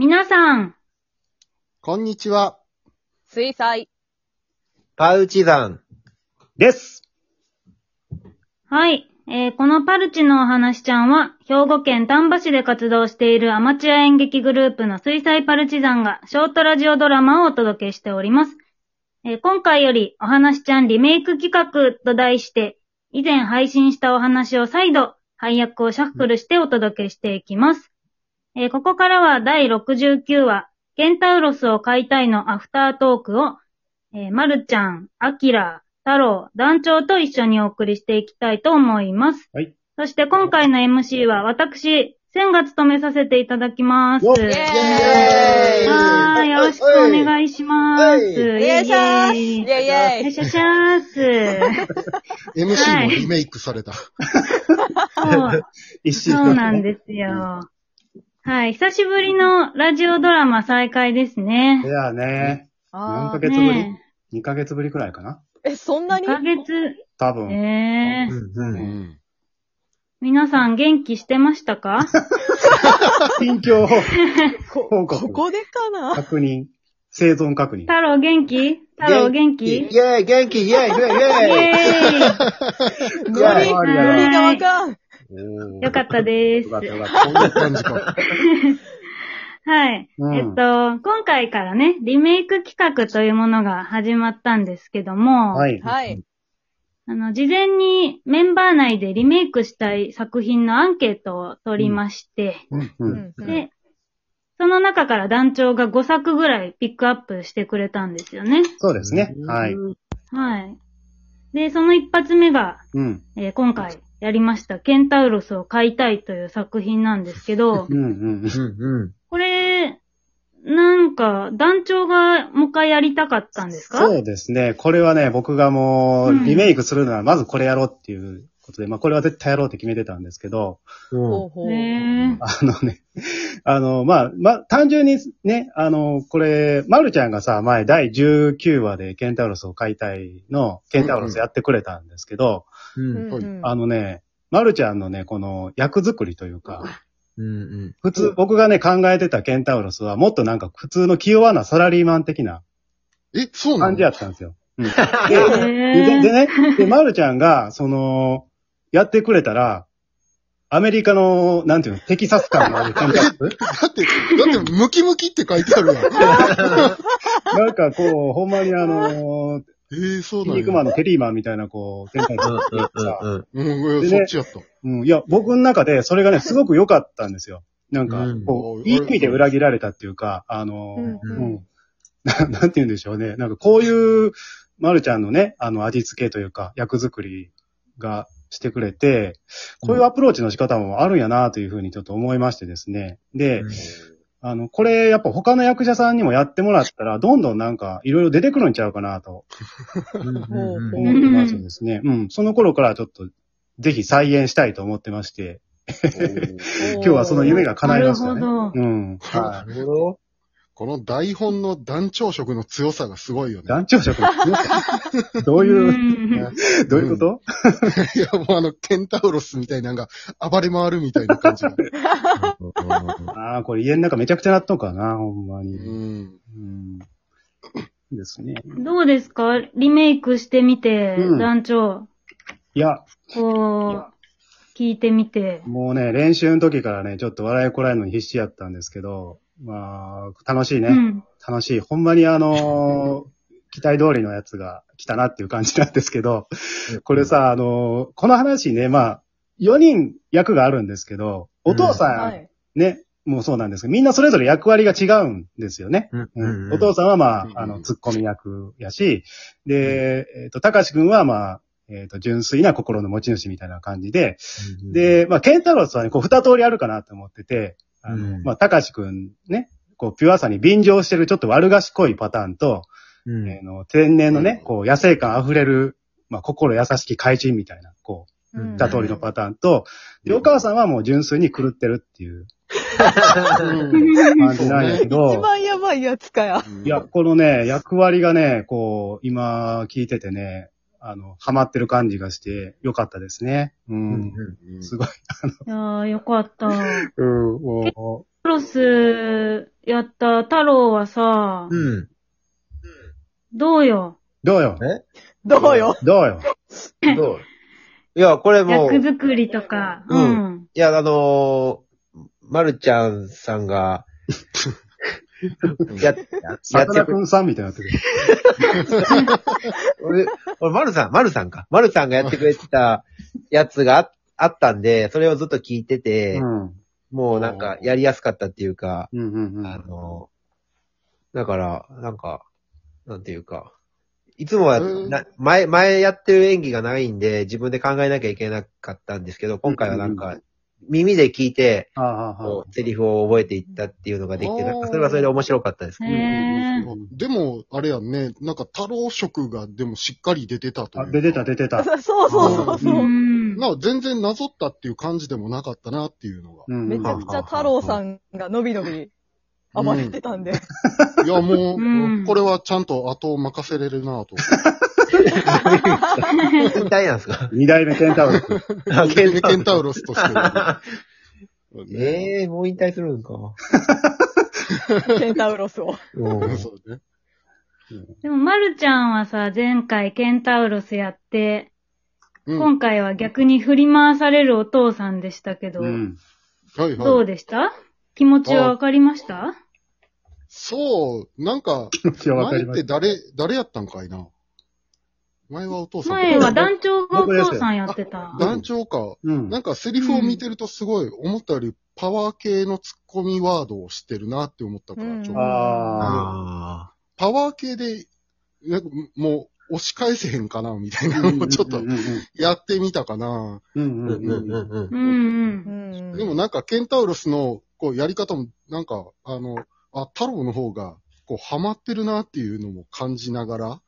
皆さん、こんにちは。水彩。パウチ山です。はい。えーこのパルチのお話ちゃんは、兵庫県丹波市で活動しているアマチュア演劇グループの水彩パルチザンがショートラジオドラマをお届けしております。えー今回よりお話ちゃんリメイク企画と題して、以前配信したお話を再度、配役をシャッフルしてお届けしていきます。えーここからは第69話、ケンタウロスを買いたいのアフタートークを、えー、まるちゃん、あきら、太郎、団長と一緒にお送りしていきたいと思います。はい。そして今回の MC は私、千が務めさせていただきます。イェーイはーい、よろしくお願いします。はいイェイイエーシャースイイェイイイいしょしゃーす。MC もリメイクされた。そう、そうなんですよ。はい、久しぶりのラジオドラマ再開ですいね。やね、何ヶ月ぶり、ね ?2 ヶ月ぶりくらいかな？え、そんなえ、に？1ヶ月、多分。えー、ううん。ん。皆さん元気してましたか？近況こ、報告。ここでかな？確認。生存確認。太郎元気？太郎元気？イェーイ元気イェーイイェーイ。イェーイ。リ、リがわかん。よかったですよかったよかったこんな感じか。はい。うんえっと、今回からね、リメイク企画というものが始まったんですけども、はい。はい。あの、事前にメンバー内でリメイクしたい作品のアンケートを取りまして、うんううん。んうんで、その中から団長が5作ぐらいピックアップしてくれたんですよね。そうですね。はい。はい。で、その一発目が、うん。えー今回やりました、ケンタウロスを買いたいという作品なんですけどう、んうん。うんうん。これ、なんか、団長がもう一回やりたかったんですか？そうですね。これはね、僕がもう、うんリメイクするなら、まずこれやろうっていうことで、まあこれは絶対やろうって決めてたんですけど、ほうあのね、あの、まあ、まあ、単純にね、あの、これ、まるちゃんがさ、前第19話でケンタウロスを買いたいの、ケンタウロスやってくれたんですけど、うん。はい。うん。あのね、まるちゃんのね、この役作りというか、うんうん。普通、僕がね、考えてたケンタウロスは、もっとなんか普通の気弱なサラリーマン的なえ、そうなの？感じやったんですよ。うん、でででね、で、まるちゃんが、その、やってくれたら、アメリカの、なんていうの、テキサス感のあるケンタウロスだって、だって、ムキムキって書いてあるやん。なんかこう、ほんまにあのー、えー、そう筋なんや。肉マンのテリーマンみたいな、こう、ケンタウロスうんうんうん。うん、いやそっちやった。うん、いや、僕の中でそれがね、すごく良かったんですよ。なんかうん、こう、うんいい意味で裏切られたっていうか、あのー、うんううんん。ななんて言うんでしょうね。なんかこういう、まるちゃんのね、あの、味付けというか、役作りがしてくれて、こういうアプローチの仕方もあるんやなというふうにちょっと思いましてですね。で、あの、これやっぱ他の役者さんにもやってもらったら、どんどんなんかいろいろ出てくるんちゃうかなと思ってますですね。うん。その頃からちょっと、ぜひ再現したいと思ってまして、今日はその夢が叶いましたね。なるほどうん。なはるほど。この台本の団長色の強さがすごいよい。ね。団長職の強さ？どういう？う、んどういうこと、いや、もうあの、ケンタウロスみたいなのが暴れ回るみたいな感じが。ああ、これ家の中めちゃくちゃなっとんかな、ほんまに。うん。うん。ですね。どうですか？リメイクしてみて、うん団長。いや、こう、聞いてみて。もうね、練習の時からね、ちょっと笑いこらえるのに必死やったんですけど、まあ、楽しいね。うん。楽しい。ほんまにあのー期待通りのやつが来たなっていう感じなんですけど、これさ、あのーこの話ね、まあ、4人役があるんですけど、お父さん、はい。ね、もうそうなんですけど、みんなそれぞれ役割が違うんですよね。うんうんお父さんはまあうん、あの、ツッコミ役やし、で、えっ、と、たかしくんはまあ、えっ、と、純粋な心の持ち主みたいな感じで、で、まあ、ケンタロスはね、こう、二通りあるかなと思ってて、あの、うん。まあ、たかしくんね、こう、ピュアさに便乗してるちょっと悪賢いパターンと、うん、えーの天然のね、こう、野生感溢れる、まあ、心優しき怪人みたいな、こう、うん。二通りのパターンと、で、お母さんはもう純粋に狂ってるっていう感じなんやけ一ど、番やばいやつかや。いや、このね、役割がね、こう、今聞いててね、あの、ハマってる感じがして、よかったですね。う。うんんうんすごい。いやー、よかった。うん、もクロスやった太郎はさ、うん。どうよ？どうよ？え？どうよ？どうよ？どういや、これもう、役い作りとか。ううんん。や、あのー、まるちゃんさんが、や、やさかなクンさんみたいになってる。俺、俺、まるさん、まるさんか。まるさんがやってくれてたやつがああったんで、それをずっと聞いてて、うん。もうなんかやりやすかったっていうか、うんうんうん。あの、だから、なんか、なんていうか、いつもはうんな、前、前やってる演技がないんで、自分で考えなきゃいけなかったんですけど、今回はなんうか、耳で聞いて、ああ、ああこうセリフを覚えていったっていうのができて、なんかそれはそれで面白かったです。でも、あれやんね、なんか太郎色がでもしっかり出てたというあ、か。出てた出てた。そうそうそうそうう。ん。なんか全然なぞったっていう感じでもなかったなっていうのが。うんめちゃくちゃ太郎さんがのびのび暴れてたんで。いや、もう、うんこれはちゃんと後を任せれるなと。引退なんですか二代目ケンタウロス。あケンケンタウロスとして。ええもう引退するんか。ケンタウロスを。うんそうね。でも、まるちゃんはさ、前回ケンタウロスやって、うん。今回は逆に振り回されるお父さんでしたけど、うん。はいどはい。うでした？気持ちはわかりました？そう、なんか、いや、わか前ります。って誰、誰やったんかいな。前はお父さん。前は団長がお父さんやってた。団長か。うん。なんかセリフを見てるとすごい、思ったよりパワー系のツッコミワードを知ってるなって思ったから、うんちょっとああパワー系で、なんかもう押し返せへんかなみたいあ。なのをちょっとやってみたかな。うん。うんー。うんうんうんうんうんうん。うんでもなんかケンタウロスのこうやり方も、なんか、あの、あ、太郎の方が、こう、ハマってるなっていうのも感じながら、あ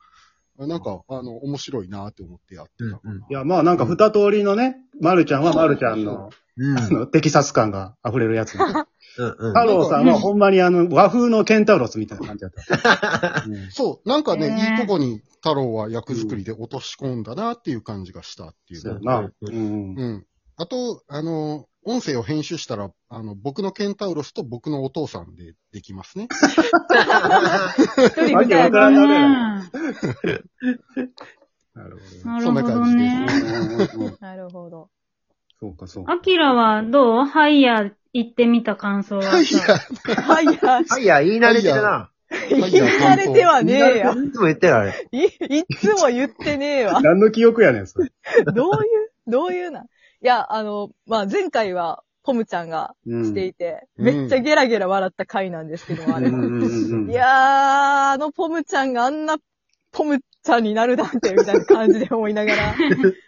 なんか、あの、面白いなって思ってやってたかな。いや、まあなんか二通りのね、まるちゃんはまるちゃんの、うん。あのテキサス感が溢れるやつ。太うんうん。郎さんはほんまにあの、和風のケンタウロスみたいな感じだった。うん そう、なんかね、ねいいとこに太郎は役作りで落とし込んだなっていう感じがしたっていうのそうやな。ううん。うん。あと、あの、音声を編集したら、あの、僕のケンタウロスと僕のお父さんでできますね。一人みたいな。るやねなるほど。なるほそんな感どじですね。なるほど。そうか、そうか。アキラはどう？ハイヤー行ってみた感想はさ。いや、はいや、はいや、言い慣れてるな。言い慣れてはねえや。いつも言ってるあれ。い、いつも言ってねえわ。何の記憶やねん、それ。どういう、どういうな？んいや、あの、まあ、前回は、ポムちゃんがうん。していて、うん。めっちゃゲラゲラ笑った回なんですけど、あれは。いやー、あのポムちゃんがあんなポムちゃんになるなんて、みたいな感じで思いながら。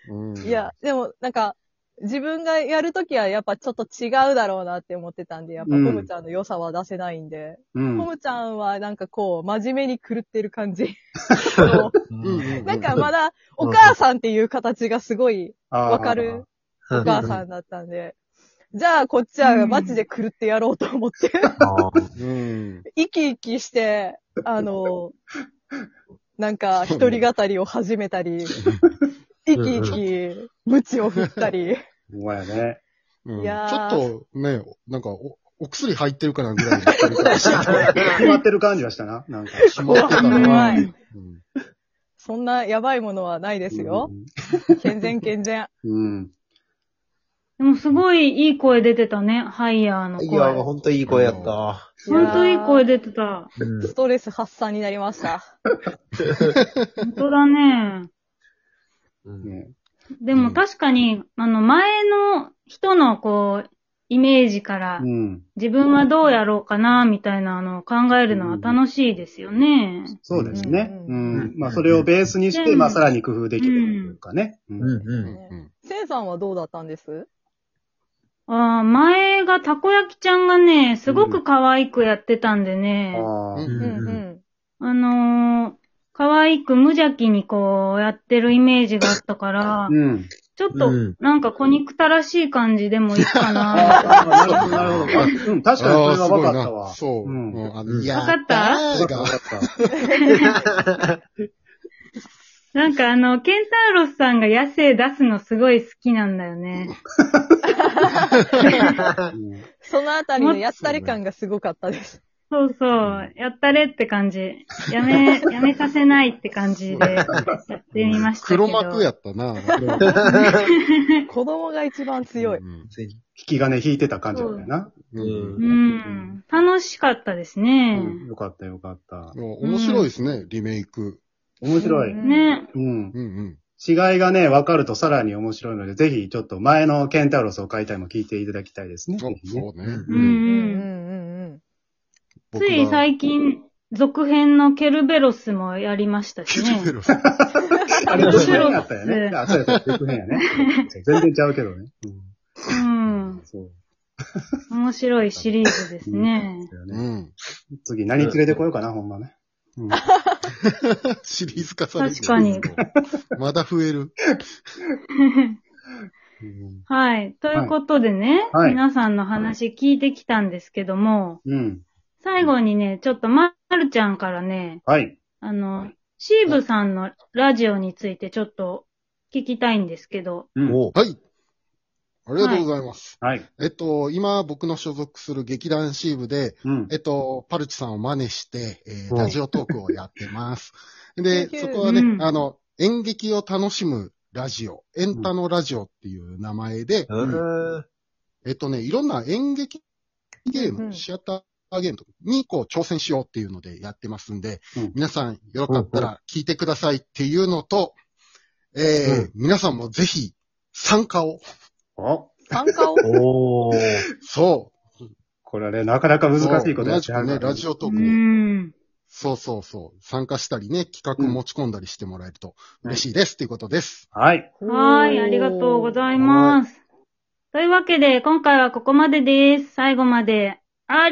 う んいや、でも、なんか、自分がやるときはやっぱちょっと違うだろうなって思ってたんで、やっぱポうん。ムちゃんの良さは出せないんで、うん。ポムちゃんはなんかこう、真面目に狂ってる感じ。なんかまだ、お母さんっていう形がすごいわかるお母さんだったんで、じゃあこっちはマジで狂ってやろうと思って、うん。生き生きして、あの、なんか一人語りを始めたり、生き生き、無知を振ったり、ほんまやね。うんいやちょーっとね、なんかお、お薬入ってるかなぐらい決まってる感じはしたな。なんか。しまってた怖な。い。うんそんなやばいものはないですよ。健全健全。うん。でもすごいいい声出てたね、ハイヤーのいや、声。ほんといい声やった。ほんといい声出てた。うんストレス発散になりました。ほんとだね。うんねでも確かに、あの、前の人のこう、イメージからう、ん。自分はどうやろうかな、みたいなのを考えるのは楽しいですよね。そうですね。ううんん。まあ、それをベースにして、うんまあ、さらに工夫できるというかね。うんうんううんんセンさんはどうだったんです？ああ、前がたこ焼きちゃんがね、すごく可愛くやってたんでね、ああ。うんうんうん。あのー、可愛く無邪気にこうやってるイメージがあったから、うん。ちょっとうんなんか小憎たらしい感じでもいいかな。ああ、なるほど、なるほど。あうん、確かにそれが分かったわ。そう。うん。うんあうんのいやわかった？分かった、分かった。なんかあの、ケンタウロスさんが野生出すのすごい好きなんだよね。うんそのあたりのやったり感がすごかったです。そうそう。やったれって感じ。やめ、やめさせないって感じでやってみましたけど。黒幕やったな。子供が一番強い。うん。引き金引いてた感じだったよな。ううんん。楽しかったですね。よかったよかった。もう面白いですね、リメイク。面白い。うんね。うん。うんうん。違いがね、分かるとさらに面白いので、ぜひちょっと前のケンタウロスを買いたいも聞いていただきたいですね。そうね。うんうんうん。うんうんつい最近、続編のケルベロスもやりましたしね。ケルベロス。あれ、面白い続編やったよね。あ、そうやった、続編やね。全然ちゃうけどね。うん。うん。そう。面白いシリーズですね。だよねうん。次、何連れてこようかな、ほんまね。うん。シリーズ化されてる確かに。まだ増える？う んはい。ということでね、はい皆さんの話聞いてきたんですけども、うん。最後にね、ちょっとまるちゃんからね、はい。あの、シーブさんのラジオについてちょっと聞きたいんですけど、うん。おはい。ありがとうございます。はい。えっと、今僕の所属する劇団シーブで、うん。えっと、パルチさんを真似して、えーうんラジオトークをやってます。でそこはね、うんあの、演劇を楽しむラジオ、エンタのラジオっていう名前で、うん。えっとね、いろんな演劇ゲーム、うんシアターゲームとかにこう挑戦しようっていうのでやってますんで、うん皆さんよかったら聞いてくださいっていうのと、えー皆さんもぜひ参加を。お参加を？おー。そう。これはね、なかなか難しいことや同じくね、ラジオ。トークをん。そうそうそう。参加したりね、企画持ち込んだりしてもらえると嬉しいですっていうことです。はい。はい、ありがとうございます。というわけで、今回はここまでです。最後まで、ありが